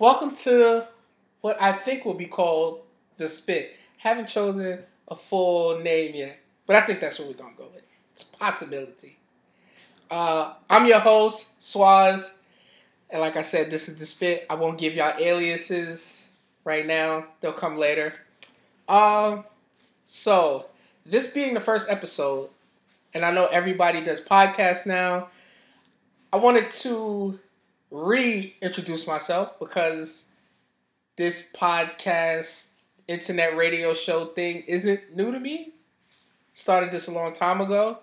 Welcome to what I think will be called the Spit. Haven't chosen a full name yet, but I think that's what we're gonna go with. It's a possibility. Uh, I'm your host, Swaz, and like I said, this is the Spit. I won't give y'all aliases right now; they'll come later. Um, so this being the first episode, and I know everybody does podcasts now. I wanted to reintroduce myself because this podcast, internet radio show thing isn't new to me. Started this a long time ago.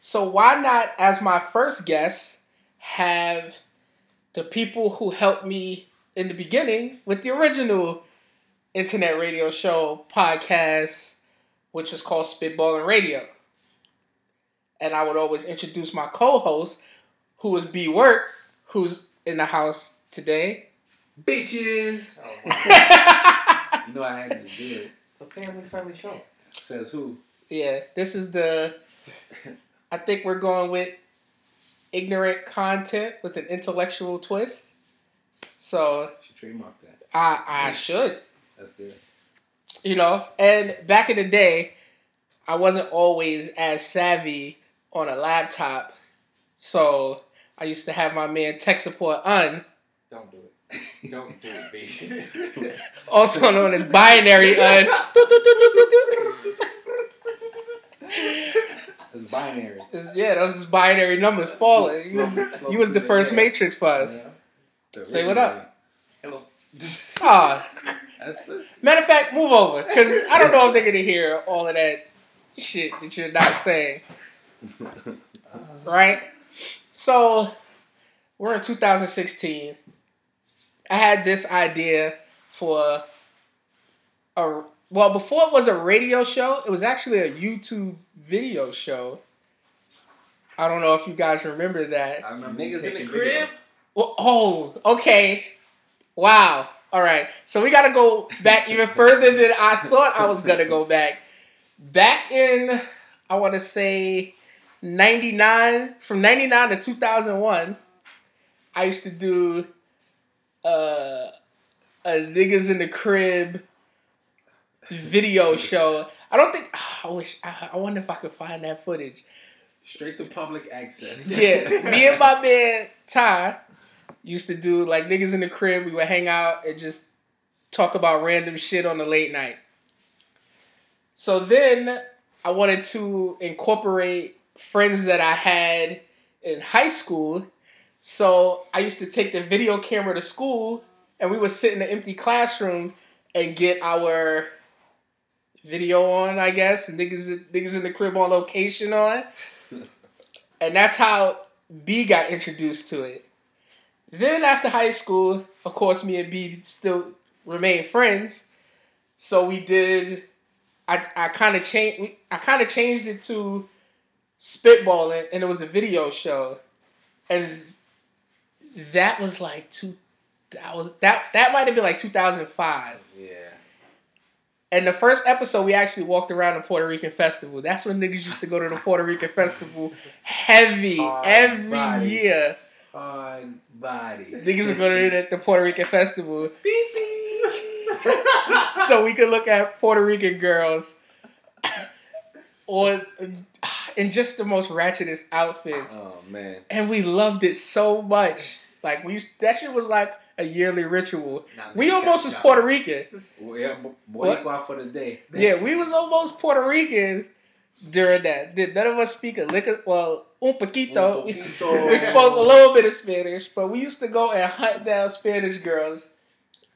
So why not, as my first guest, have the people who helped me in the beginning with the original internet radio show podcast, which was called Spitballing Radio. And I would always introduce my co-host, who is B Work, who's in the house today. Bitches! Oh, you know I had to do it. It's a family friendly show. Says who? Yeah, this is the. I think we're going with ignorant content with an intellectual twist. So She trademarked that. I I should, That's good. you know. And back in the day, I wasn't always as savvy on a laptop, so I used to have my man tech support on, Don't do it. Don't do it, baby. also known as binary on. It's binary. It's- Yeah, those is binary numbers falling. You was, you was the first Matrix for us. Yeah. Say what up. Hello. Ah, matter of fact, move over because I don't know if they're gonna hear all of that shit that you're not saying, right? So we're in 2016. I had this idea for a well before it was a radio show. It was actually a YouTube video show. I don't know if you guys remember that. I remember Niggas in the crib? Well, oh, okay. Wow. All right. So we got to go back even further than I thought I was going to go back. Back in, I want to say 99, from 99 to 2001, I used to do uh, a Niggas in the Crib video show. I don't think, I wish, I, I wonder if I could find that footage. Straight to public access. Yeah, me and my man Ty used to do like niggas in the crib. We would hang out and just talk about random shit on the late night. So then I wanted to incorporate friends that I had in high school. So I used to take the video camera to school and we would sit in the empty classroom and get our video on, I guess, and niggas niggas in the crib on location on. And that's how B got introduced to it. Then after high school, of course, me and B still remain friends. So we did. I, I kind of changed. I kind of changed it to spitballing, and it was a video show, and that was like two. That was that. That might have been like two thousand five. Yeah. And the first episode, we actually walked around the Puerto Rican festival. That's when niggas used to go to the Puerto Rican festival heavy every body. year. Hard body. Niggas were going to the Puerto Rican festival so we could look at Puerto Rican girls or in just the most ratchetest outfits. Oh man. And we loved it so much. Like we used, that shit was like a yearly ritual. Nah, We almost was. Puerto Rican. Well, yeah, bo- Boricua for the day. Yeah, we was almost Puerto Rican during that. Did none of us speak a lick of, well, un poquito. Un We, poquito. we spoke a little bit of Spanish, but we used to go and hunt down Spanish girls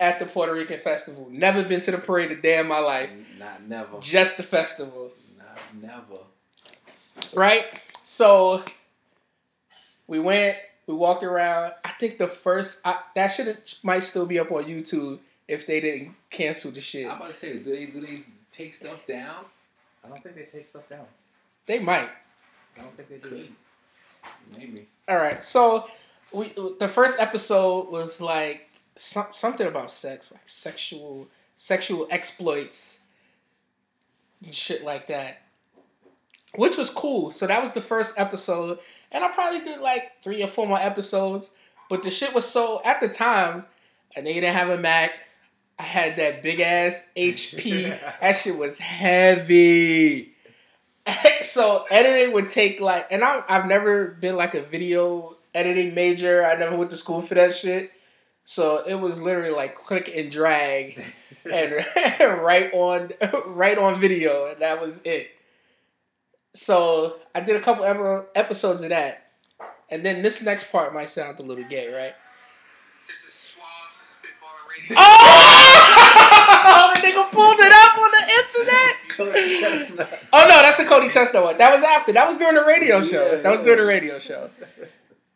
at the Puerto Rican festival. Never been to the parade a day in my life. Not never. Just the festival. Not never. Right? So we went, we walked around. I think the first I, that should might still be up on YouTube if they didn't cancel the shit. I'm about to say, do they do they take stuff down? I don't think they take stuff down. They might. I don't think they do. Could. Maybe. All right. So we the first episode was like some, something about sex, like sexual sexual exploits shit like that. Which was cool. So that was the first episode. And I probably did like three or four more episodes. But the shit was so at the time, I didn't have a Mac. I had that big ass HP. that shit was heavy. so editing would take like, and I, I've never been like a video editing major. I never went to school for that shit. So it was literally like click and drag, and right on, right on video, and that was it. So I did a couple epi- episodes of that, and then this next part might sound a little gay, right? This is Swabs Spitball Radio. Oh! the nigga pulled it up on the internet. Oh no, that's the Cody ChesnuTT one. That was after. That was during the radio show. That was during the radio show.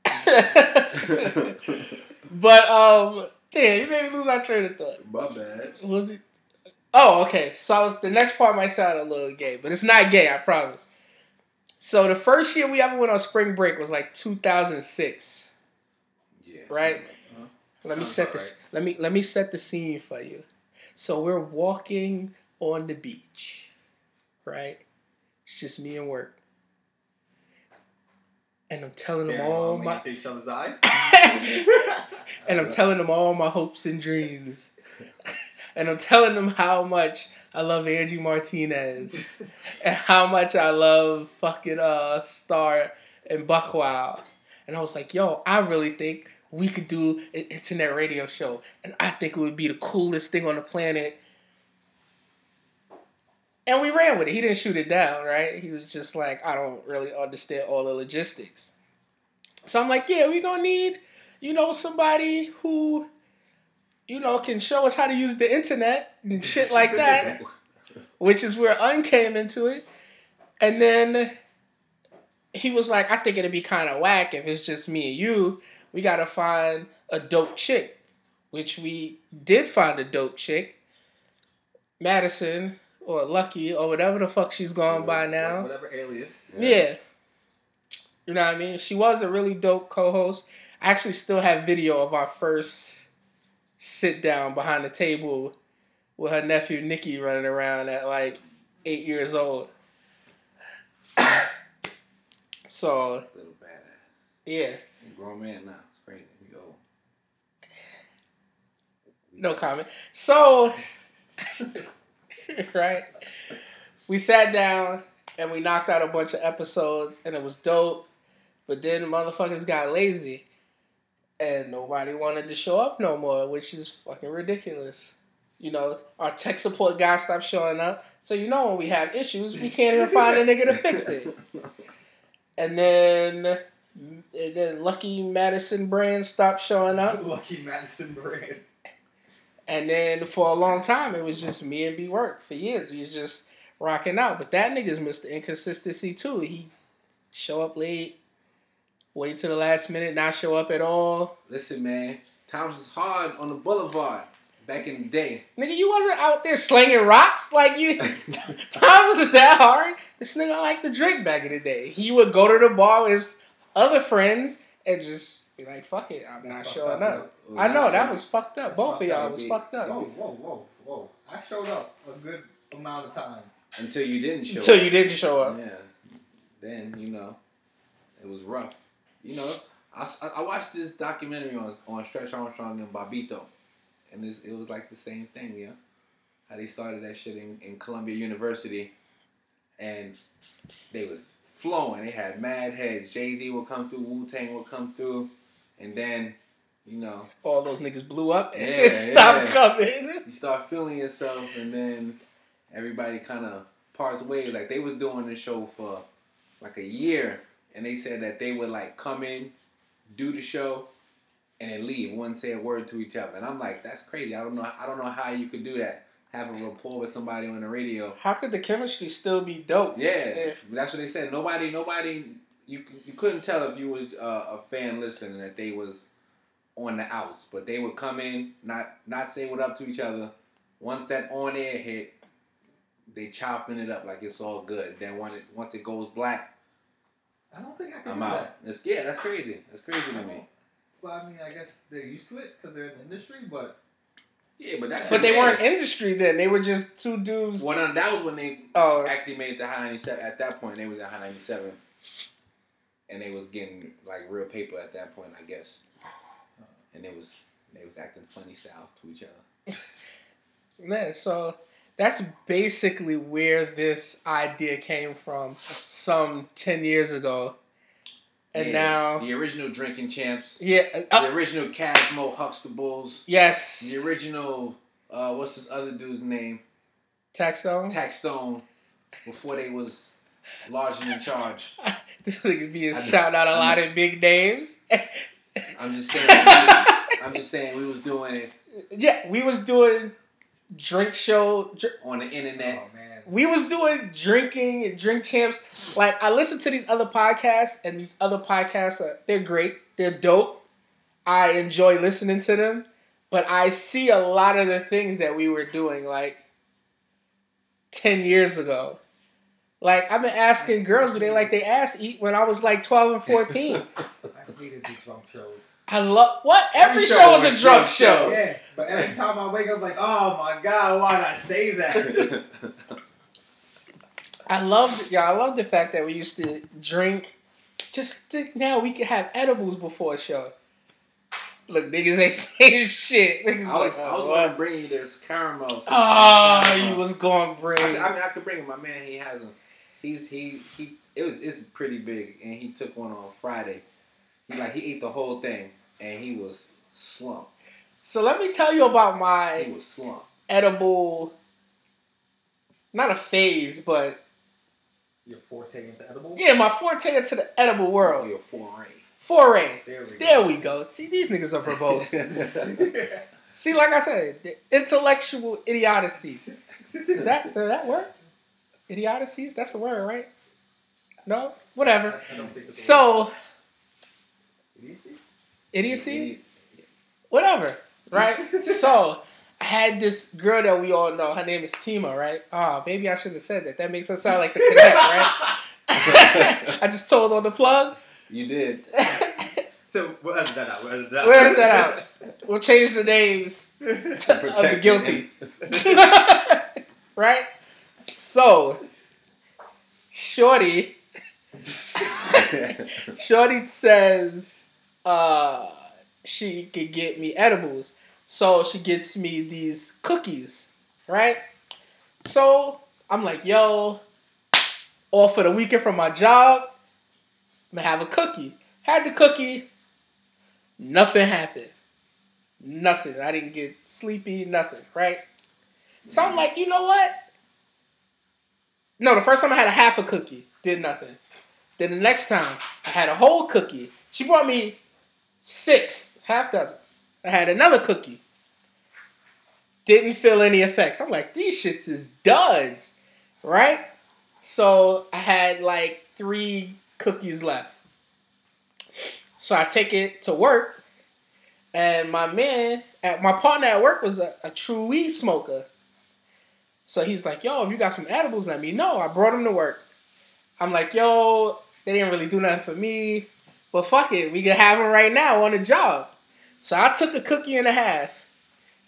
but um, damn, you made me lose my train of thought. My bad. What was it? Oh, okay. So I was, the next part might sound a little gay, but it's not gay. I promise. So the first year we ever went on spring break was like 2006. Yeah. Right. Huh? Let me Sounds set this. Let me let me set the scene for you. So we're walking on the beach, right? It's just me and work, and I'm telling them all my each other's eyes. and I'm telling them all my hopes and dreams, and I'm telling them how much I love Angie Martinez, and how much I love fucking uh Star and Buc Wild, and I was like, yo, I really think we could do an internet radio show, and I think it would be the coolest thing on the planet. And we ran with it. He didn't shoot it down, right? He was just like, I don't really understand all the logistics. So I'm like, yeah, we gonna need, you know, somebody who, you know, can show us how to use the internet and shit like that, which is where Un came into it. And then he was like, I think it'd be kind of whack if it's just me and you. We gotta find a dope chick, which we did find a dope chick, Madison or Lucky or whatever the fuck she's gone by now. Whatever alias. Yeah. You know what I mean? She was a really dope co host. I actually still have video of our first sit down behind the table with her nephew Nikki running around at like eight years old. so, Little badass. yeah, grown man now. It's crazy. Old. no comment. So, right? We sat down and we knocked out a bunch of episodes and it was dope. But then motherfuckers got lazy and nobody wanted to show up no more, which is fucking ridiculous. You know, our tech support guy stopped showing up. So you know when we have issues, we can't even find a nigga to fix it. And then and then Lucky Madison Brand stopped showing up. Lucky Madison brand. And then for a long time, it was just me and B Work for years. We was just rocking out. But that nigga's Mr. Inconsistency too. He show up late, wait till the last minute, not show up at all. Listen, man. Times was hard on the boulevard back in the day. Nigga, you wasn't out there slinging rocks like you. times wasn't that hard. This nigga liked to drink back in the day. He would go to the bar with his other friends and just be like, "Fuck it, I'm not showing up." up. I know that was fucked up. That's Both of y'all was B. fucked up. Whoa, whoa, whoa, whoa. I showed up a good amount of time. Until you didn't show Until up. you didn't show up. Yeah. Then, you know, it was rough. You know, I watched this documentary on on Stretch Armstrong and Bobbito. And this, it was like the same thing, yeah. How they started that shit in, in Columbia University. And they was flowing. They had mad heads. Jay-Z would come through, Wu-Tang would come through. And then, you know, all those niggas blew up and Yeah, stopped yeah. coming. you start feeling yourself and then everybody kind of parts ways like they was doing the show for like a year and they said that they would like come in do the show and then leave. Wouldn't say a word to each other. And i'm like that's crazy. I don't know i don't know how you could do that. Have a rapport with somebody on the radio. How could the chemistry still be dope? yeah If- that's what they said. Nobody nobody you you couldn't tell if you was uh, a fan listening that they was on the outs. But they would come in not not say what up to each other. Once that on air hit they chopping it up like it's all good. Then when it once it goes black I don't think I can i'm do out that. it's, yeah that's crazy that's crazy to me Well, I mean, I guess they're used to it because they're in the industry, but yeah but that's But they weren't industry then. They were just two dudes. well no, that was when they Oh, actually made it to Hot 97 at that point they was at Hot 97 and they was getting like real paper at that point i guess and it was They was acting funny south to each other. Man, so that's basically where this idea came from some 10 years ago. And Yeah, now, the original drinking champs, yeah, the uh, original Casmo Huxtables, yes, the original uh, what's this other dude's name? Taxstone. Taxstone. Before they was large and in charge. this nigga being I- shouting out a I- lot of big names. I'm just saying. we- I'm just saying we was doing it yeah, we was doing drink show. Dr- on the internet. Oh man. we was doing drinking and drink champs. Like I listen to these other podcasts, and these other podcasts are they're great. They're dope. I enjoy listening to them, but I see a lot of the things that we were doing like ten years ago. Like I've been asking girls, do they like they ass eat when I was like twelve and fourteen? I hated these drunk shows. I love what every, Every show, show is a was drunk drunk show. Yeah, but every time I wake up, like, oh my god, why did I say that? I love, yeah, I love the fact that we used to drink. Just think now we could have edibles before a show. Look, niggas ain't saying shit. Niggas I was, like, I was oh, going to bring you this caramel. oh, ah, Caramel. you was going to bring. I, I mean, I could bring him. My man, he has them. He's he he. It was it's pretty big, and he took one on Friday. He like he ate the whole thing, and he was slumped. So let me tell you about my edible. Not a phase, but Your forte into edibles? yeah, my forte into the edible world. Your foreign. Foray. There we go. We go. See, these niggas are verbose. See, like I said, the intellectual idiocies. Is that does that work? Idiocies? That's the word, right? No? Whatever. I don't think So, Idiocy? idiocy? Whatever. Right? so, I had this girl that we all know. Her name is Tima, right? Ah, maybe I shouldn't have said that. That makes her sound like the connect, right? I just told on the plug. You did. So we'll edit that out. We'll edit that out. We'll edit that out. We'll change the names of the guilty. right? So, Shorty, Shorty says uh, she could get me edibles. So she gets me these cookies, right? So I'm like, yo, off for the weekend from my job, I'm gonna have a cookie. Had the cookie, nothing happened. Nothing. I didn't get sleepy, nothing, right? So I'm like, you know what? No, the first time I had a half a cookie, did nothing. Then the next time, I had a whole cookie. She brought me six, half dozen. I had another cookie. Didn't feel any effects. I'm like, these shits is duds, right? So I had like three cookies left. So I take it to work, and my man, at my partner at work was a, a true weed smoker. So he's like, "Yo, if you got some edibles, let me know." I brought him to work. I'm like, "Yo, they didn't really do nothing for me, but fuck it, we can have them right now on the job." So I took a cookie and a half.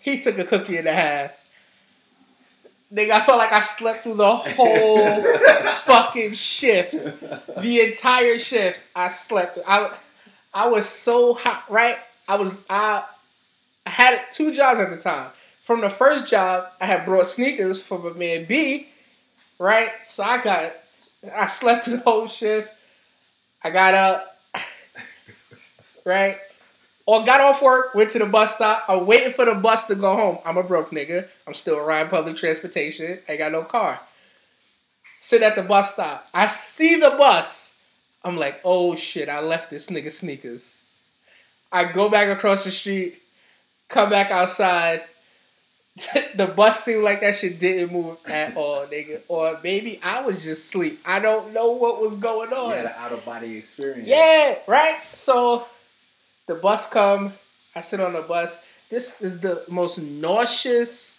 He took a cookie and a half. Nigga, I felt like I slept through the whole fucking shift. The entire shift, I slept. I, I was so hot, right? I was I, I had two jobs at the time. From the first job, I had brought sneakers for my man B, right? So I got, I slept through the whole shift. I got up, right? Or got off work, went to the bus stop. I'm waiting for the bus to go home. I'm a broke nigga. I'm still riding public transportation. Ain't got no car. Sit at the bus stop. I see the bus. I'm like, oh shit, I left this nigga sneakers. I go back across the street, come back outside. the bus seemed like that shit didn't move at all, nigga. Or maybe I was just asleep. I don't know what was going on. You had an out of body experience. Yeah, right. So the bus come. I sit on the bus. This is the most nauseous.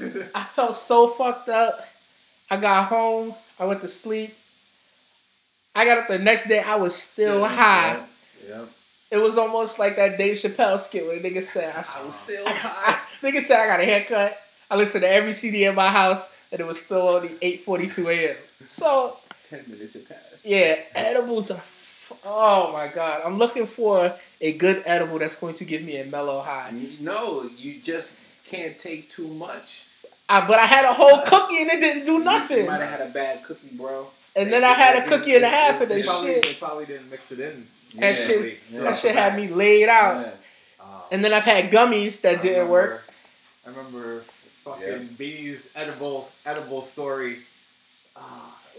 I felt so fucked up. I got home. I went to sleep. I got up the next day. I was still high. Yep. It was almost like that Dave Chappelle skit where the nigga said, "I was still high." nigga said, "I got a haircut." I listened to every CD in my house, and it was still only eight forty two a.m. So Ten minutes had passed. yeah, edibles are. F- oh my god, I'm looking for a good edible that's going to give me a mellow high. You- No, you just can't take too much. I, but I had a whole cookie and it didn't do You nothing. might have had a bad cookie, bro. And then I had a cookie and a half of They this probably, shit. they probably didn't mix it in. That shit- yeah. That shit had me laid out. Yeah. Uh, And then I've had gummies that I didn't work. I remember fucking Yeah. B's edible edible story. Uh,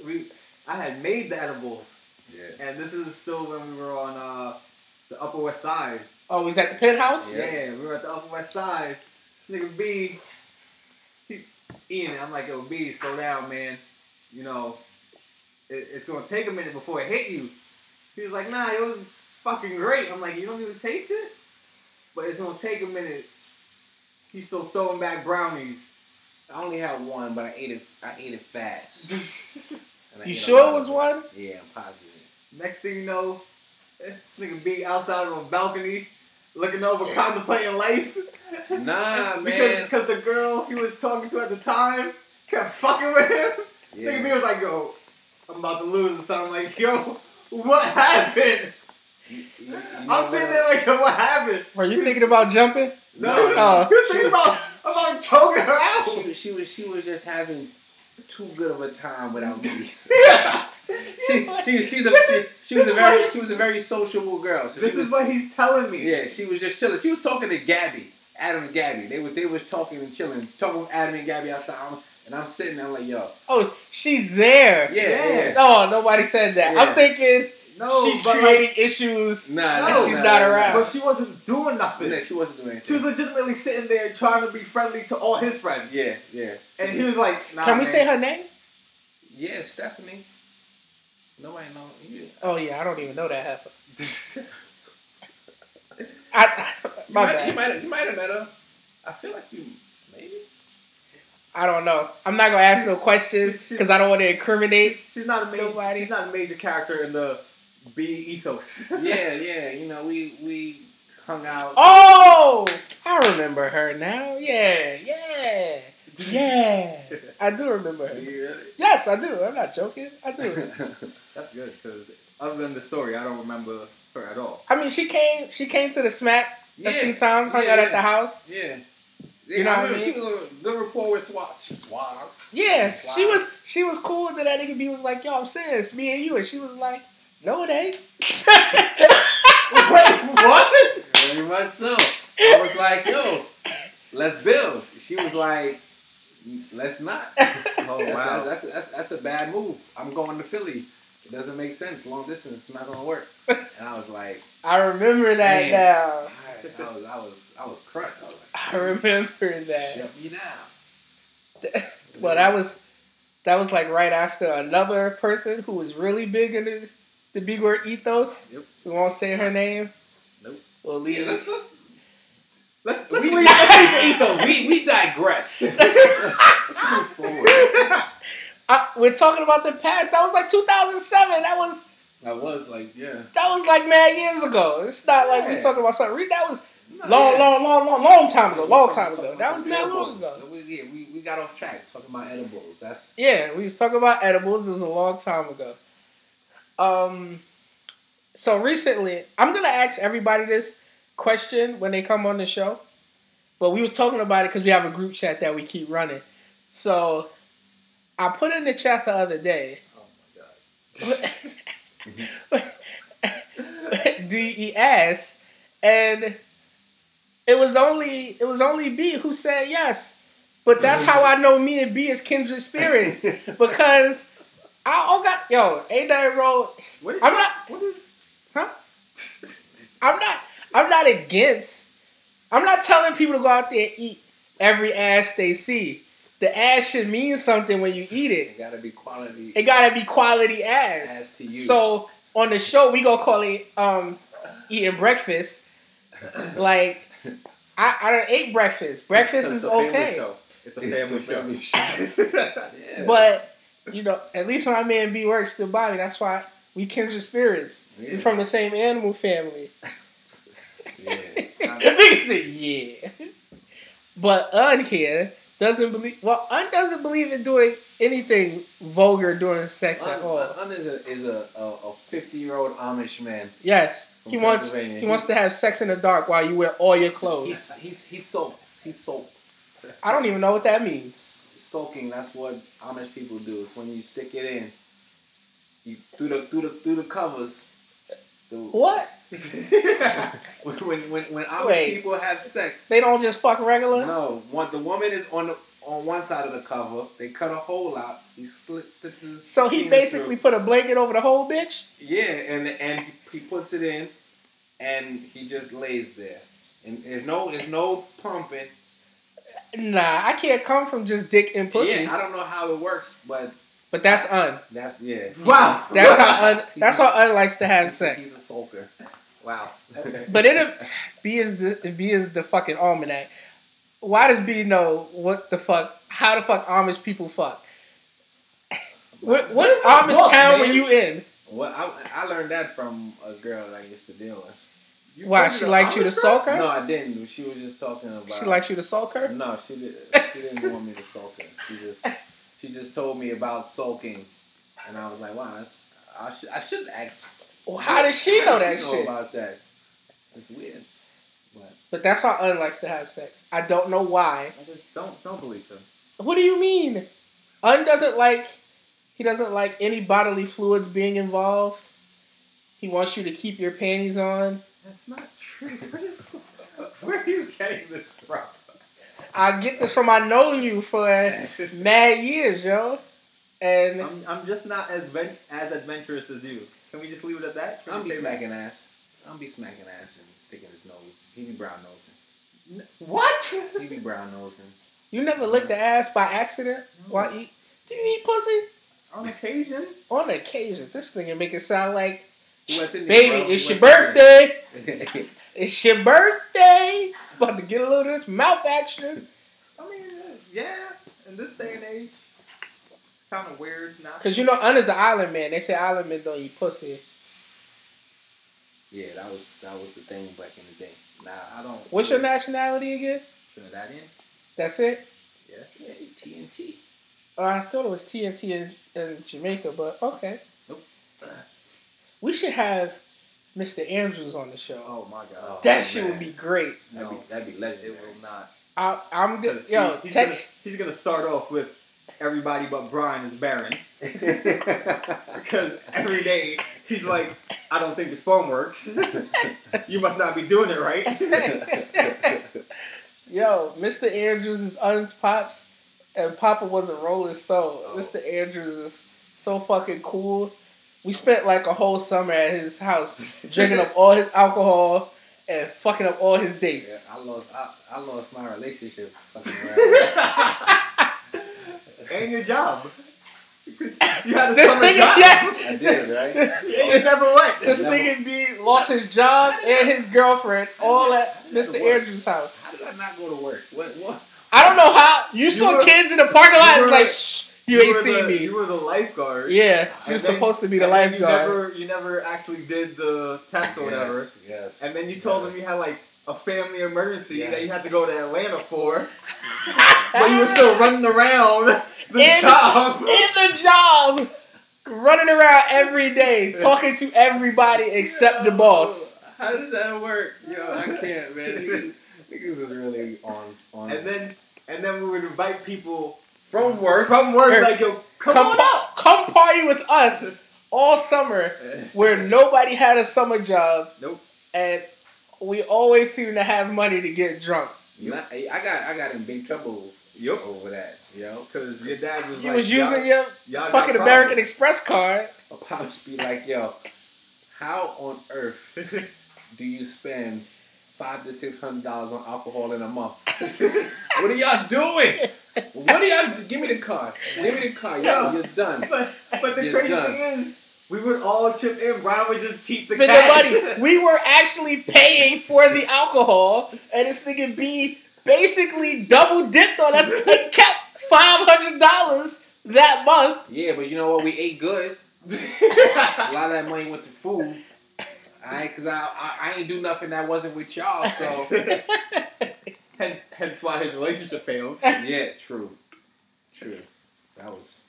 we I had made the edibles, Yeah. and this is still when we were on uh, the Upper West Side. Oh, he's at the penthouse? Yeah. Yeah. we were at the Upper West Side. This nigga B, he eating it. I'm like, yo, B, slow down, man. You know, it, it's gonna take a minute before it hit you. He was like, nah, it was fucking great. I'm like, you don't even taste it, but it's gonna take a minute. He's still throwing back brownies. I only had one, but I ate it. I ate it fast. You ate sure it was one? Yeah, I'm positive. Next thing you know, this nigga B outside on a balcony, looking over, contemplating life. Nah, because, man. Because the girl he was talking to at the time kept fucking with him. Yeah. Nigga B Yeah. was like, yo, I'm about to lose. And so I'm like, yo, what happened? You- you- you know I'm sitting what? there like, yo, what happened? Were you thinking about jumping? No, he was, Oh. he thinking about, about choking her out. She, was- she was she was just having too good of a time without me. Yeah. she, she she's a she, she was a very what- she was a very sociable girl. So This was, is what he's telling me. yeah, she was just chilling. She was talking to Gabby, Adam and Gabby. They was they was talking and chilling, talking with Adam and Gabby outside. I'm- And I'm sitting there like, yo, Oh, she's there. yeah, Yeah. yeah. No, nobody said that. Yeah. I'm thinking No, she's but creating issues. Nah, No, she's nah, not around. But she wasn't doing nothing. Nah, she wasn't doing anything. She was legitimately sitting there trying to be friendly to all his friends. yeah, yeah. And he was like, nah, Can we man. say her name? Yeah, Stephanie. Nobody know. Yeah. Oh yeah, I don't even know that heifer. you I, I my might, you bad. might have you might have met her. I feel like you maybe. I don't know. I'm not gonna ask no questions because I don't want to incriminate. She's not a major. Nobody. She's not a major character in the B ethos. Yeah, yeah. You know, we we hung out. Oh, I remember her now. Yeah, yeah, yeah. I do remember her. Yeah. Yes, I do. I'm not joking. I do. That's good because other than the story, I don't remember her at all. I mean, she came. She came to the smack a few times. Hung yeah, out at the house. yeah. You know I what I mean? She was a good rapport with Swats. Swats. Yeah, she was. She was cool. that that nigga B was like, "Yo, I'm serious, me and you," and she was like, "No, it ain't." Wait, what? Very much so. I was like, yo, let's build. She was like, let's not. Oh That's, wow. that's, that's, that's a bad move. I'm going to Philly. It doesn't make sense. Long distance, it's not gonna work. And I was like, I remember that Man. now. I, I was, I was, I was crushed. I was like, I remember that. shut me down. Well, that was that was like right after another person who was really big in the the big word ethos. Yep. We won't say her name. Nope. We'll leave. Yeah, let's, let's, Let's, let's we, leave. Let's leave the ethos. we, we digress. let's move forward. I, we're talking about the past. That was like 2007. That was I was like, yeah. that was like mad years ago. It's not like we're talking about something. That was No, long, yeah. long, long, long, long time ago. Long time ago. That was mad long ago. We, yeah, we, we got off track talking about edibles. That's Yeah, we was talking about edibles. It was a long time ago. Um, so recently, I'm gonna ask everybody this question when they come on the show. But we was talking about it because we have a group chat that we keep running. So I put in the chat the other day. oh my god. D E S, and it was only it was only B who said yes. But that's how I know me and B is kindred spirits because I all got yo A Night Road. I'm not- What is? Huh? I'm not. I'm not against. I'm not telling people to go out there and eat every ass they see. The ass should mean something when you eat it. It gotta be quality It gotta be quality ass. as to you. So on the show, we gonna call it um, eating breakfast. Like I, I done ate breakfast. Breakfast It's is a family okay, show. It's a It's a family, family show. Yeah. but you know, at least my man B works still by me. That's why we kindred spirits. We Yeah. from the same animal family. Nigga said, yeah. But on here, doesn't believe. Well, Un doesn't believe in doing anything vulgar during sex at all. Un, Un is a is a a fifty year old Amish man. Yes, he wants he wants to have sex in the dark while you wear all your clothes. He's he's he sulks. He sulks. I don't even know what that means. sulking. That's what Amish people do. It's when you stick it in. You through the through the through the covers. The- What? When when when, when Amish Wait. people have sex. They don't just fuck regular. No, one the woman is on the on one side of the cover. They cut a hole out. He slit slips his So he penis basically through. put a blanket over the whole bitch. yeah, and and he puts it in, and he just lays there. And there's no there's no pumping. Nah, I can't come from just dick and pussy. Yeah, I don't know how it works, but But that's un. that's yeah. Wow. That's how un. That's how un likes to have sex. He's a sulker. Wow. Okay. But it B is the B is the fucking almanac. Why does B know what the fuck? How the fuck Amish people fuck? What, what Amish book, town were you in? Well, I, I learned that from a girl that I used to deal with. You Why she liked you to sulk her? No, I didn't. She was just talking about. She likes you to sulk her. No, she did. She didn't want me to sulk her. She just she just told me about sulking, and I was like, wow, that's, I should I should ask. Well, how does she know that she shit? about that? It's weird. But But that's how Un likes to have sex. I don't know why. I just don't don't believe them. What do you mean? Un doesn't like. He doesn't like any bodily fluids being involved. He wants you to keep your panties on. That's not true. Where are you getting this from? I get this from I know you for mad years, yo. And I'm, I'm just not as ven- as adventurous as you. Can we just leave it at that? Can I'm we be say that? smacking ass. I'm be smacking ass and sticking his nose. He be brown nosing. What? He be brown nosing. you never licked the ass by accident while mm-hmm. eat. Do you eat pussy? On occasion. On occasion. This nigga make it sound like, West baby, bro. it's your West birthday. It's your birthday. About to get a little of this mouth action. I mean, yeah. In this day and age, kind of weird. Not. Cause you know, Un is an island man. They say island men don't eat pussy. yeah, that was that was the thing back in the day. Nah, I don't. What's your nationality again? Trinidadian? That's it. Yeah. yeah, TNT. Oh, I thought it was TNT in, in Jamaica, but okay. Nope. We should have Mr. Andrews on the show. Oh my god. Oh, that oh, shit man. would be great. That'd be that'd be it legendary. will not. I, I'm good. Yo, he- he's text. Gonna, he's gonna start off with everybody but Brian is barren because every day he's like, I don't think the phone works. you must not be doing it right. Yo, Mr. Andrews is Un's pops, and Papa was a Rolling Stone. Oh. Mr. Andrews is so fucking cool. We spent like a whole summer at his house, drinking up all his alcohol and fucking up all his Yeah, dates. I lost I, I lost my relationship fucking around. And your job. Because you had a This summer nigga, job. yes. I did, right? And you never went. This Never- nigga B lost his job and his girlfriend all at Mr. What? Andrews' house. How did I not go to work? What what? I don't know how. You, saw were- kids in the parking lot. It's like, shh, you, ain't seen me. You were the lifeguard. yeah, you're then- supposed to be the lifeguard. You never, you never actually did the test or whatever. Yes. And then you told them you had like a family emergency Yeah. that you had to go to Atlanta for, but you were still running around the In- job. in the job, running around every day, talking to everybody except the boss. How does that work? Yo, I can't, man. Niggas, niggas is really on on. And then, and then we would invite people from work. from work, Here. like yo, come, Come, on pa- out. come party with us all summer, eh. where nobody had a summer job, Nope. and we always seem to have money to get drunk. Not- I got I got in big trouble Yup. over that. Yo, Because your dad was You like, was using your y'all fucking. American Express card. my pops be like, yo, how on earth do you spend five to six hundred dollars on alcohol in a month? what are y'all doing? What are y'all? Give me the card. Give me the card. Yo, Yo. you're done. But, but the You're crazy done. thing is, we would all chip in. Brian would just keep the But cash. the money, we were actually paying for the alcohol, and this nigga B basically double dipped on us and kept five hundred dollars that month. Yeah, but you know what? We ate good. A lot of that money went to food. Alright, cause I, I I ain't do nothing that wasn't with y'all. So hence, hence why his relationship failed. Yeah, true. True. That was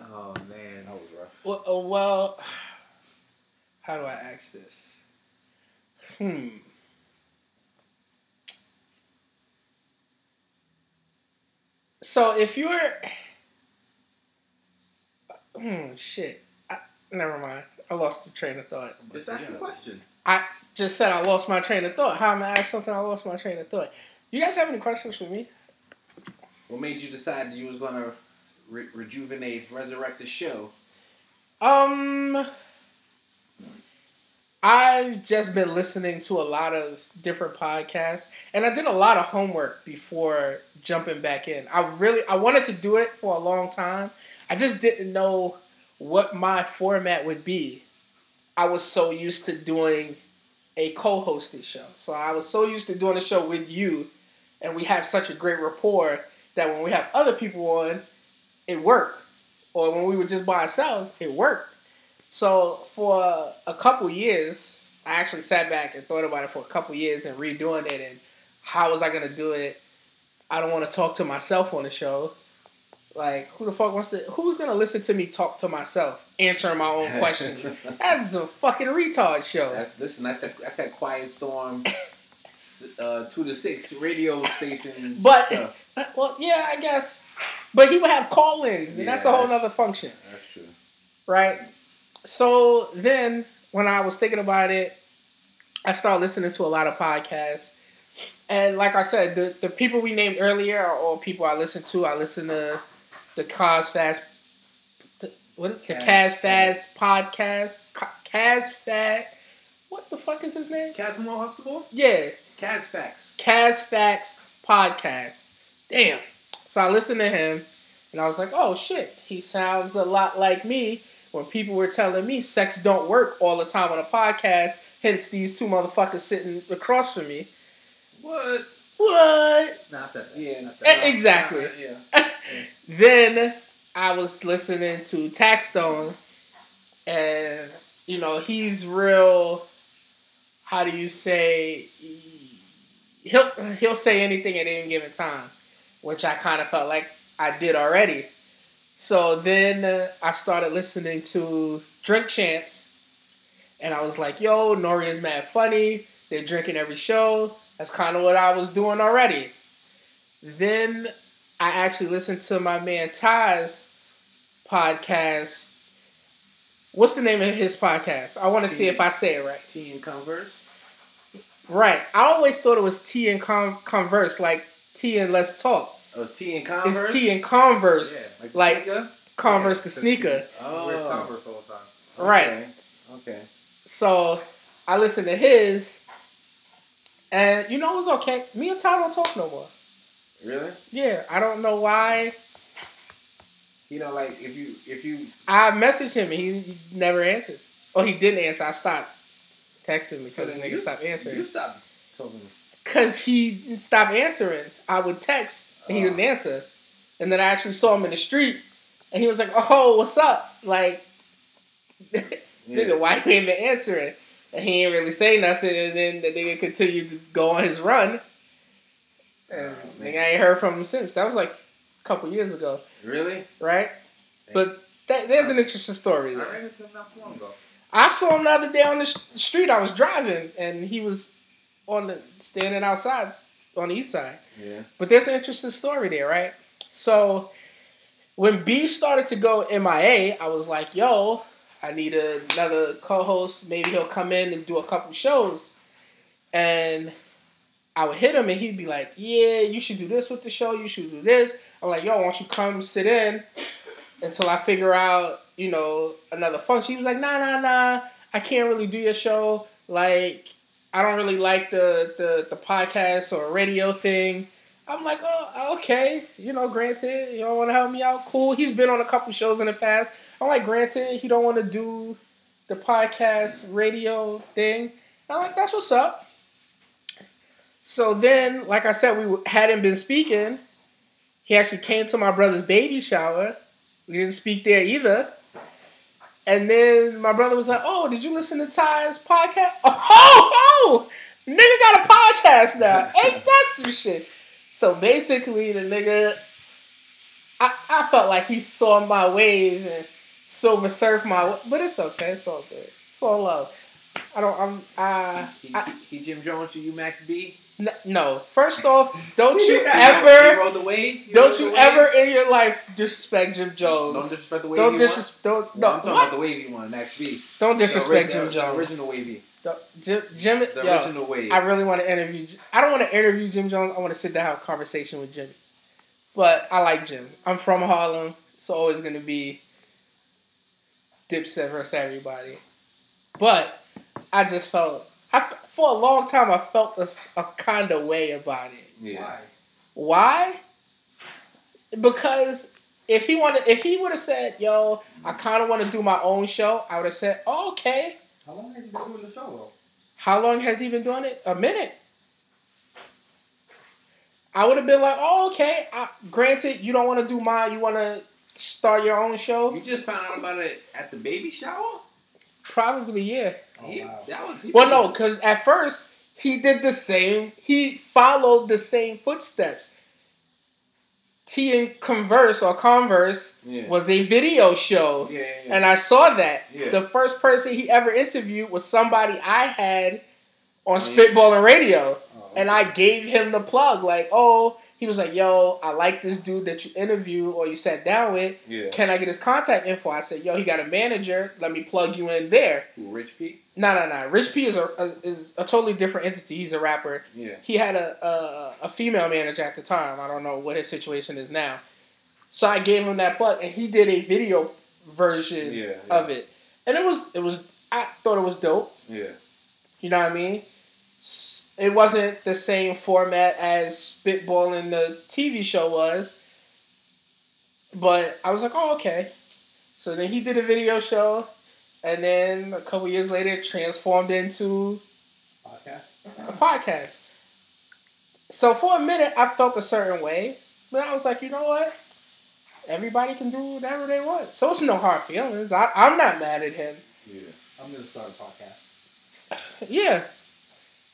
Oh man. that was rough. Well, uh, well, how do I ask this? Hmm. So if you're, hmm, shit. I, never mind. I lost the train of thought. Just ask the question. I just said I lost my train of thought. How am I ask something? I lost my train of thought. You guys have any questions for me? What made you decide you was gonna re- rejuvenate, resurrect the show? Um, I've just been listening to a lot of different podcasts, and I did a lot of homework before jumping back in. I really I wanted to do it for a long time. I just didn't know what my format would be. I was so used to doing a co-hosted show, so I was so used to doing a show with you, and we have such a great rapport that when we have other people on, it worked or when we were just by ourselves, it worked. So for a couple years, I actually sat back and thought about it for a couple years and redoing it and how was I gonna do it? I don't want to talk to myself on the show. Like who the fuck wants to? Who's gonna listen to me talk to myself, answering my own questions? That's a fucking retard show. That's listen. That's that. That's that Quiet Storm. uh, two to six radio station. But stuff. well, yeah, I guess. But he would have call-ins, and that's a whole other function. that's true. right? So then, when I was thinking about it, I started listening to a lot of podcasts. And like I said, the, the people we named earlier are all people I listen to. I listen to the Cos Fast, the, what is the Cas Fast podcast, Ca- Cas Fast. What the fuck is his name? Casimir Huxtable. Yeah, Cas Facts. Cas Facts podcast. Damn. So I listened to him, and I was like, oh shit, he sounds a lot like me. When people were telling me sex don't work all the time on a podcast, hence these two motherfuckers sitting across from me. What? What? Not that. Yeah. Not E- that. exactly. Yeah. Then I was listening to Taxstone, and you know he's real. How do you say? He'll he'll say anything at any given time, which I kind of felt like I did already. So then uh, I started listening to Drink Champs, and I was like, "Yo, Nori is mad funny. They're drinking every show. That's kind of what I was doing already." Then I actually listened to my man Ty's podcast. What's the name of his podcast? I want to see if I say it right. Tea and Converse. Right. I always thought it was T and Con- Converse, like T and Let's Talk. Oh, Tea and Converse. It's T and Converse, Yeah, like, like? Converse Yeah, the it's a sneaker. Oh. Wears Converse all the time. Right. Okay. Okay. So I listened to his, and you know it was okay. Me and Ty don't talk no more. Really? Yeah, I don't know why. You know, like if you if you I messaged him and he, he never answers. Oh, he didn't answer. I stopped texting because the nigga stopped answering. you stop talking. Cause he stopped answering. I would text and he didn't answer. And then I actually saw him in the street and he was like, Oh, what's up? Like nigga, why you ain't been answering? And he ain't really say nothing and then the nigga continued to go on his run. And Oh, nigga, I ain't heard from him since. That was like a couple years ago, Really? right? But that, there's an interesting story I there. Ran into him not too long ago. I saw him the other day on the street. I was driving and he was on the standing outside on the east side. Yeah. But there's an interesting story there, right? So when B started to go MIA, I was like, yo, I need another co-host. Maybe he'll come in and do a couple shows. And I would hit him and he'd be like, Yeah, you should do this with the show, you should do this. I'm like, yo, why don't you come sit in until I figure out, you know, another function. He was like, nah, nah, nah, I can't really do your show. Like, I don't really like the the, the podcast or radio thing. I'm like, oh, okay. You know, granted, you don't want to help me out. Cool. He's been on a couple shows in the past. I'm like, granted, he don't want to do the podcast radio thing. I'm like, that's what's up. So then, like I said, we hadn't been speaking. He actually came to my brother's baby shower. We didn't speak there either. And then my brother was like, "Oh, did you listen to Ty's podcast? Oh, oh, nigga got a podcast now. Ain't that some shit?" So basically, the nigga, I, I felt like he saw my wave and silver surf my, but it's okay. It's all good. It's all love. I don't. I'm. Uh, He, he, he Jim Jones to you, Max B. no. First off, don't you ever, rode the wave. He don't you ever in your life disrespect Jim Jones. Don't disrespect the wavy Don't one. disrespect. Don't No. I'm talking about the wavy one, Max B. Don't disrespect Jim Jones. The original wavy. The- Jim, Jim The yo, original wave. I really want to interview. I don't want to interview Jim Jones. I want to sit down and have a conversation with Jimmy. But I like Jim. I'm from Harlem. It's always gonna be Dipset versus everybody. But I just felt. I f- for a long time I felt a kind of way about it. yeah. Why? Because if he wanted, if he would have said, "Yo, I mm-hmm. kind of want to do my own show," I would have said, oh, "Okay." How long has he been doing the show though? How long has he been doing it? A minute. I would have been like, oh, okay. I, granted, you don't want to do mine. You want to start your own show? You just found out about it at the baby shower. Probably, yeah. Oh, He- wow. That was. he Well, no, because at first he did the same. He followed the same footsteps. T and Converse or Converse Yeah. was a video show. Yeah, yeah, yeah. And I saw that. Yeah. The first person he ever interviewed was somebody I had on Oh, yeah. Spitballing Radio. Oh, And I gave him the plug, like, oh, he was like, yo, I like this dude that you interviewed or you sat down with. yeah. Can I get his contact info? I said, yo, he got a manager. Let me plug you in there. Rich P. No, no, no. Rich P is a, a is a totally different entity. He's a rapper. Yeah. He had a, a a female manager at the time. I don't know what his situation is now. So I gave him that plug, and he did a video version Yeah, yeah. of it, and it was it was I thought it was dope. Yeah. You know what I mean? It wasn't the same format as Spitballing the TV show was, but I was like, oh okay. So then he did a video show, and then a couple years later, it transformed into podcast. a podcast. So for a minute, I felt a certain way, but I was like, you know what? Everybody can do whatever they want. So it's no hard feelings. I, I'm not mad at him. Yeah. I'm gonna start a podcast. Yeah.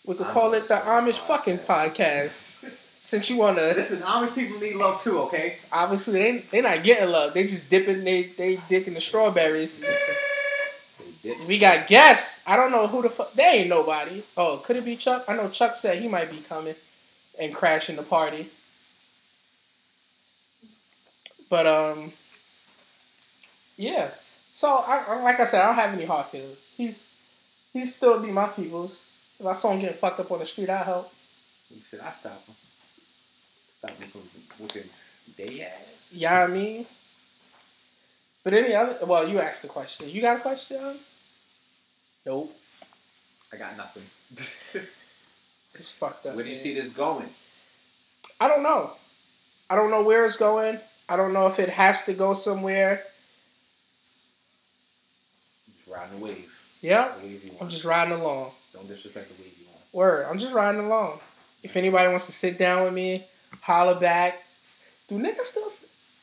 We could call it the Amish fucking podcast. Since you want to, Listen, Amish people need love too, okay? obviously they they not getting love. They just dipping they they dick in the strawberries. We got guests. I don't know who the fuck. They ain't nobody. Oh, could it be Chuck? I know Chuck said he might be coming and crashing the party. But um, yeah. So I, I- like I said, I don't have any hard feelings. He's he's still be my people's. If I saw him getting fucked up on the street, I help. He said, I stop him. Stop him from whooping they ass. Yeah, I mean. But any other? Well, you asked the question. You got a question? Nope. I got nothing. It's fucked up. Where do you man. see this going? I don't know. I don't know where it's going. I don't know if it has to go somewhere. Just riding the wave. Yeah, The wave you I'm just riding along. Don't disrespect the wave you want. Word, I'm just riding along. If anybody wants to sit down with me, holler back. Do niggas still?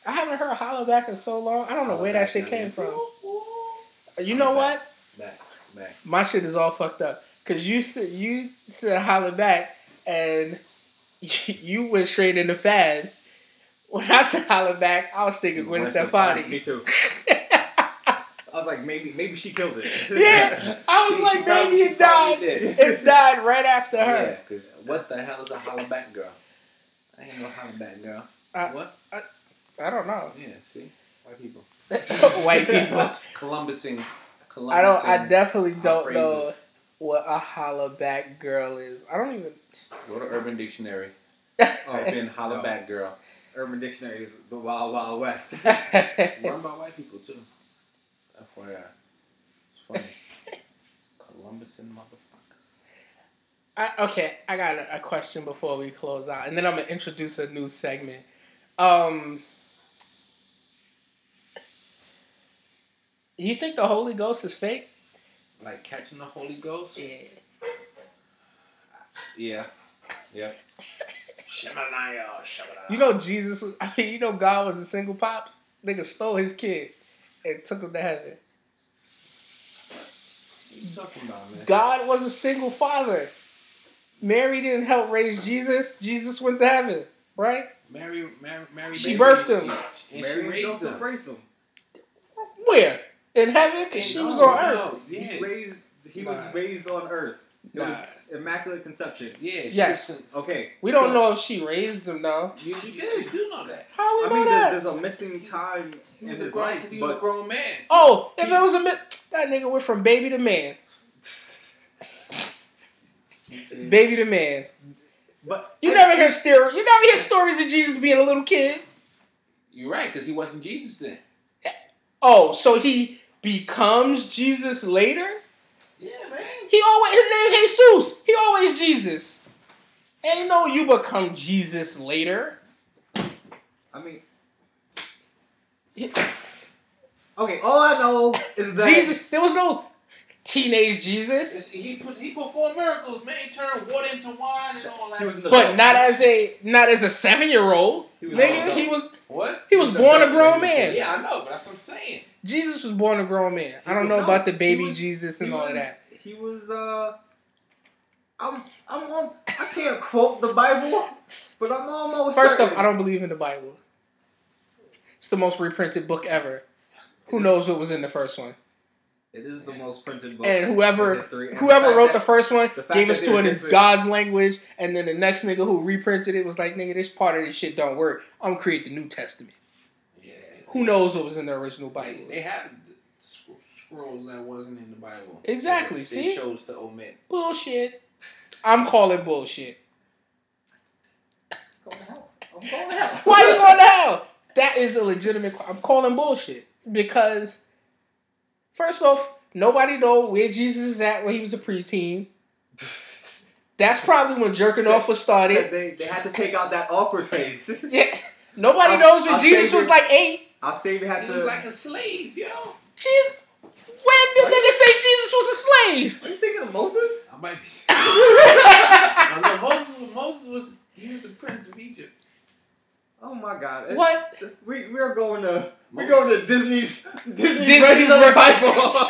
I haven't heard holler back in so long. I don't know where that shit came from. You know what? Back, back. My shit is all fucked up. Cause you said you said holler back, and you went straight into fad. When I said holler back, I was thinking Gwen Stefani. Me too. I was like, maybe, maybe she killed it. yeah, I was She- like, she probably- maybe she it died. did. It died right after her. Yeah, her. because what the hell is a holla back girl? I ain't no holla back girl. Uh, what? I don't know. Yeah, see? White people. White people. Columbusing. Columbusing. I don't. I definitely don't know what a holla back girl is. I don't even. Go to Urban Dictionary. Type in holla no. back girl. Urban Dictionary is the Wild Wild West. Run about white people too. FYI. It's funny. Columbusing motherfuckers. I, okay, I got a, a question before we close out, and then I'm gonna introduce a new segment. Um, you think the Holy Ghost is fake? Like catching the Holy Ghost? Yeah. Yeah. Yeah. Shamanaya, Shamanaya. You know Jesus. Was, I mean, you know God was a single pops. Nigga stole his kid and took him to heaven. What you talking about. God was a single father. Mary didn't help raise Jesus. Jesus went to heaven. right? Mary, Mary, Mary. She birthed him. and Mary and raised him. raised him. Where in heaven? Because she No, was on earth. no, He Yeah, raised. He was raised on earth. It was Nah. immaculate conception. yeah. Yes. was- Okay. We don't so- know if she raised him though. You, you did. You do know that. How we I know mean, that? there's, there's a missing time He in was his grown, life, 'cause he was a grown man. Oh, if it was a mi- that nigga went from baby to man, baby to man. but You never hear story. You never hear stories of Jesus being a little kid. You're right, because he wasn't Jesus then. Oh, so he becomes Jesus later? Yeah, man. He always his name Jesus. He always Jesus. Ain't no you become Jesus later. I mean, He- okay. All I know is that Jesus. There was no teenage Jesus, He he performed miracles, man. He turned water into wine and all that. He was but not as a not as a seven year old. He was Nigga, he was what? he was He was born a grown when he was man. Yeah, I know, but that's what I'm saying. Jesus was born a grown man. I don't know not. about the baby was- Jesus and all was- of that. he was. uh I'm. I'm on. I can't quote the Bible, but I'm almost. First off, certain. I don't believe in the Bible. It's the most reprinted book ever. Who knows what was in the first one? It is the most printed book. And in whoever history. And whoever fact wrote that- the first one the gave us to it in God's language, and then the next nigga who reprinted it was like, "Nigga, this part of this shit don't work. I'm gonna create the New Testament." Yeah. Who knows what was in the original Bible? they had the scrolls that wasn't in the Bible. Exactly, They, see? they chose to omit. Bullshit. I'm calling bullshit. Go to hell. I'm going to hell. Why you going to hell? That is a legitimate. I'm calling bullshit because, first off, nobody know where Jesus is at when he was a preteen. That's probably when jerking off was Said started. they, they had to take out that awkward face. Yeah, nobody I'll- knows when I'll Jesus was it. like eight. Our Savior had He to. was like a slave, yo. Jesus, when did niggas say Jesus was a slave? Are you thinking of Moses? I might be. I know Moses. Moses was. He was the prince of Egypt. Oh my God! It's- What? We we are going to we Moses. going to Disney's Disney's, Disney's version of the ver- Bible.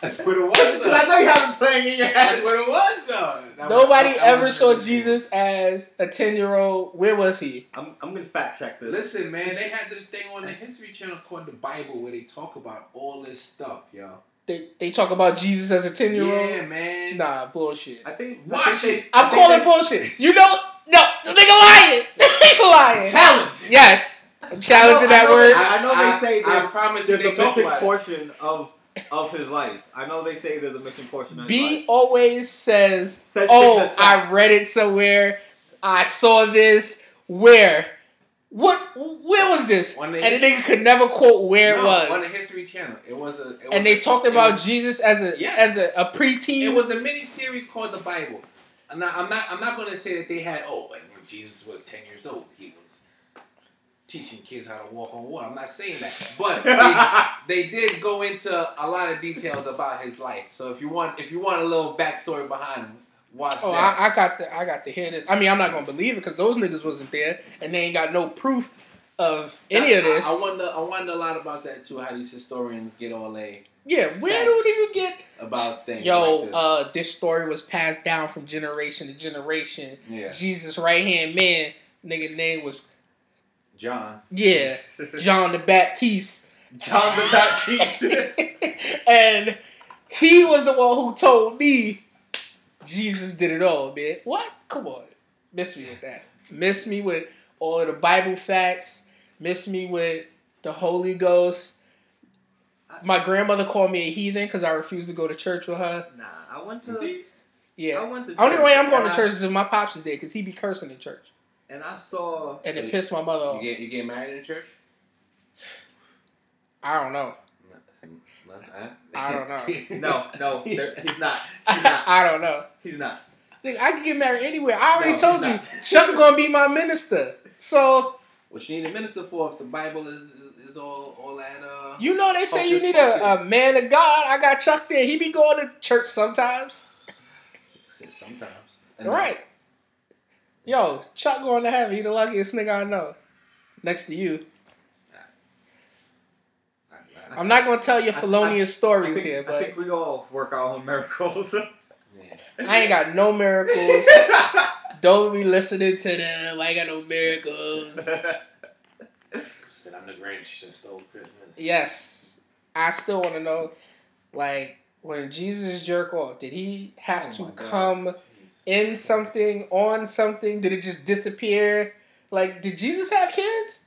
That's what it was. Because I know you have it playing in your That's head. what it was, though. That Nobody was- ever was- saw Jesus as a ten year old. Where was he? I'm I'm gonna fact check this. Listen, man, they had this thing on the History Channel called the Bible where they talk about all this stuff, yo. They they talk about Jesus as a ten year old. Yeah, man. Nah, bullshit. I think I Watch think it. they- I I'm calling bullshit. You know, no, the nigga lying. The nigga lying. Challenge. Yes, I'm challenging I that know- word. I know they say I there's- promise There's a talk missing about it. portion of of his life. I know they say there's a missing portion of his B life. always says, Says "Oh, I read it somewhere. I saw this. Where? What? Where was this?" On And the- the nigga could never quote where No, it was. on the. History Channel. It was a. It was And they a- talked about was- Jesus as a Yes. as a, a preteen. It was a mini series called the Bible. And now, I'm not. I'm not going to say that they had. Oh, like when Jesus was ten years old, he was teaching kids how to walk on water. I'm not saying that, but they, they did go into a lot of details about his life. So if you want, if you want a little backstory behind, him, watch Oh, that. I, I got the I got to hear this. I mean, I'm not gonna believe it because those niggas wasn't there, and they ain't got no proof of any of this. I, I wonder. I wonder a lot about that too. How these historians get all they yeah, where do you get? about things. Yo, like this. uh, this story was passed down from generation to generation. yeah, Jesus' right hand man, nigga name was John. yeah John the Baptiste, John the Baptist. and he was the one who told me Jesus did it all, man. What? Come on, miss me with that. Miss me with all of the Bible facts. Miss me with the Holy Ghost. My grandmother called me a heathen because I refused to go to church with her. nah, I went to. Indeed. Yeah. I went to. Only way I'm going and to I- church is if my pops is there because he be cursing in church. and I saw. And it pissed my mother You off. get you get married in church? I don't know. I don't know. No, no, he's not. He's not. I don't know. He's not. Nigga, I can get married anywhere. I already No, told you, not. Chuck gonna be my minister. So What you need a minister for if the Bible is is, is all all that uh you know they say you need a, a man of God. I got Chuck there. He be going to church sometimes. sometimes. Right. Yo, Chuck going to heaven. He the luckiest nigga I know. Next to you. I'm not gonna tell you felonious stories think, here, I think we all work our own miracles. I ain't got no miracles. Don't be listening to them. I got no miracles. Said I'm the Grinch that stole Christmas. yes, I still want to know, like, when Jesus jerk off, did he have Oh to my God. come Jesus. in something, on something? Did it just disappear? Like, did Jesus have kids?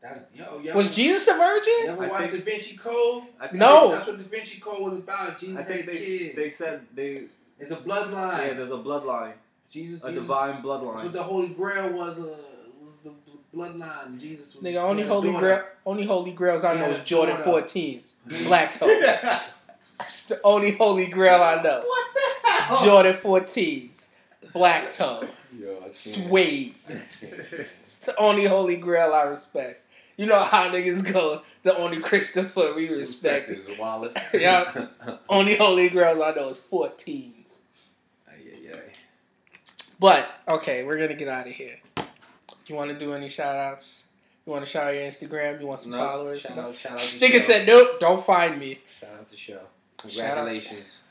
That's, yo, yo. Was Jesus a You virgin? ever I watched think- Da Vinci Code? I think No. That's what Da Vinci Code was about. Jesus I think had they kids. they said they it's a bloodline. yeah. There's a bloodline, Jesus, a Jesus. divine That's what bloodline. the Holy Grail was. Uh, was the bloodline. Jesus. Was Nigga, only he had a holy grail, only holy grails I know is Jordan 14s, black toe. It's the only holy grail I know. what the hell? Jordan 14s, black toe, Yo, I suede. It's the only holy grail I respect. You know how niggas go. The only Christopher we respect. is Wallace. Yeah. Only holy grails I know is 14s. But okay, we're gonna get out of here. You want to do any shout outs? You want to shout out your Instagram? You want some No, followers? Shout No? out, shout out to Nigga said nope. Don't find me. Shout out to show. Congratulations.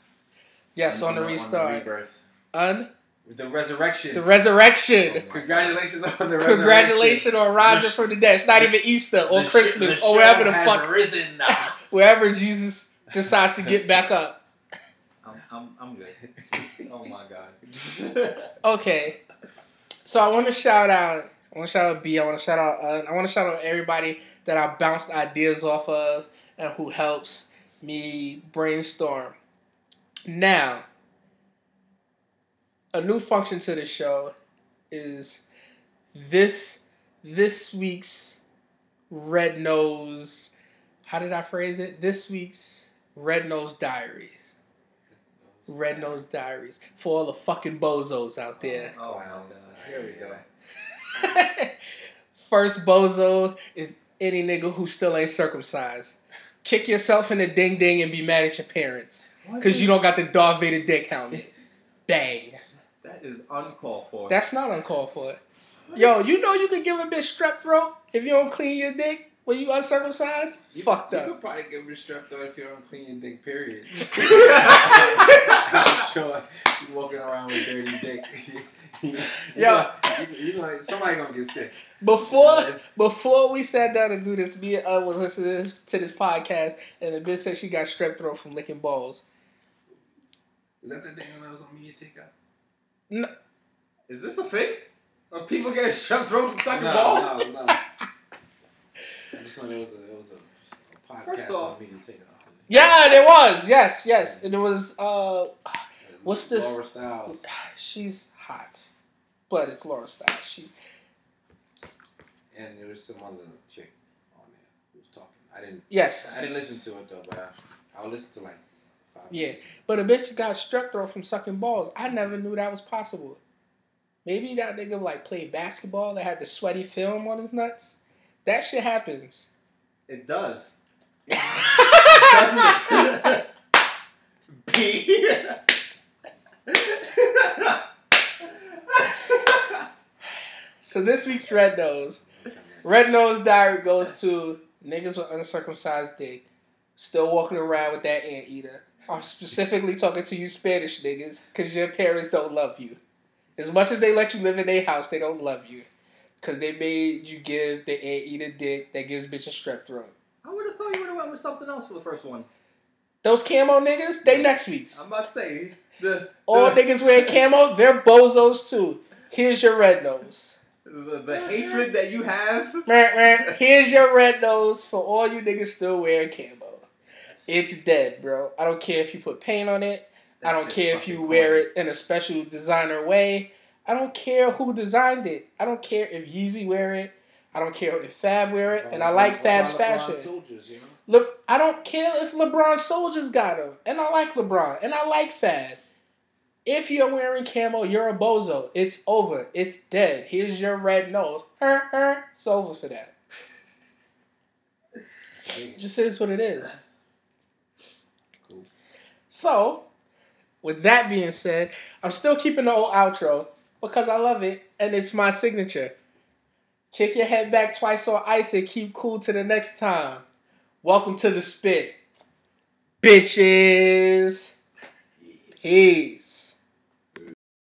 Yes, on the On restart. rebirth. Un the resurrection. the resurrection. Oh Congratulations on the resurrection. Congratulations on rising The- from the dead. It's not even Easter or The sh- Christmas the or wherever the fuck, risen now. wherever Jesus decides to get back up. I'm, I'm, I'm good. Oh my god. Okay, so I want to shout out. I want to shout out B. I want to shout out. Uh, I want to shout out everybody that I bounced ideas off of and who helps me brainstorm. Now, a new function to the show is this this week's Red Nose. How did I phrase it? This week's Red Nose Diaries. Red Nose Diaries for all the fucking bozos out there. Oh my god. Here we go. First bozo is any nigga who still ain't circumcised. Kick yourself in the ding ding and be mad at your parents. Cause you don't got the Darth Vader dick helmet. Bang. That is uncalled for. That's not uncalled for. Yo, you know you could give a bitch strep throat if you don't clean your dick when you uncircumcised? You, Fucked you up. You could probably get me strep throat if you don't clean your dick, period. I'm sure you walking around with dirty dick. you, Yo. you, you know, somebody gonna get sick. Before before we sat down to do this, me and uh was listening to this podcast and the bitch said she got strep throat from licking balls. Is that the thing when I was on media takeout? No, Is this a thing? Are people getting strep throat from sucking no, balls? no, no. This one, it was a, it was a, a podcast First off- on. Yeah, there was. Yes, yes. And it was uh What's this? Laura Styles. she's hot. But it's Laura Stiles. She And there was some other chick on there who was talking. I didn't. Yes. I didn't listen to it though, but I, I'll listen to like. Five Yeah. minutes. But a bitch got strep throat from sucking balls. I never knew that was possible. Maybe that nigga like played basketball that had the sweaty film on his nuts. That shit happens. It does. Doesn't it? B. So this week's Red Nose. Red Nose Diary goes to niggas with uncircumcised dick. Still walking around with that anteater. I'm specifically talking to you Spanish niggas because your parents don't love you. As much as they let you live in their house, they don't love you. Because they made you give the anteater dick that gives bitch a strep throat. I would have thought you would have went with something else for the first one. Those camo niggas, they next week's. I'm about to say the All the, niggas wearing camo, they're bozos too. Here's your red nose. the, the hatred that you have. Here's your red nose for all you niggas still wearing camo. It's dead, bro. I don't care if you put paint on it. I don't care if you wear it in a special designer way. I don't care who designed it. I don't care if Yeezy wear it. I don't care if Fab wear it. And I like Fab's fashion. Soldiers, you know. Look, I don't care if LeBron soldiers got him, and I like LeBron, and I like Fab. If you're wearing camo, you're a bozo. It's over. It's dead. Here's your red nose. Er, er. It's over for that. It just is what it is. Cool. So, with that being said, I'm still keeping the old outro because I love it and it's my signature. Kick your head back twice on ice and keep cool to the next time. Welcome to the spit. Bitches. Peace.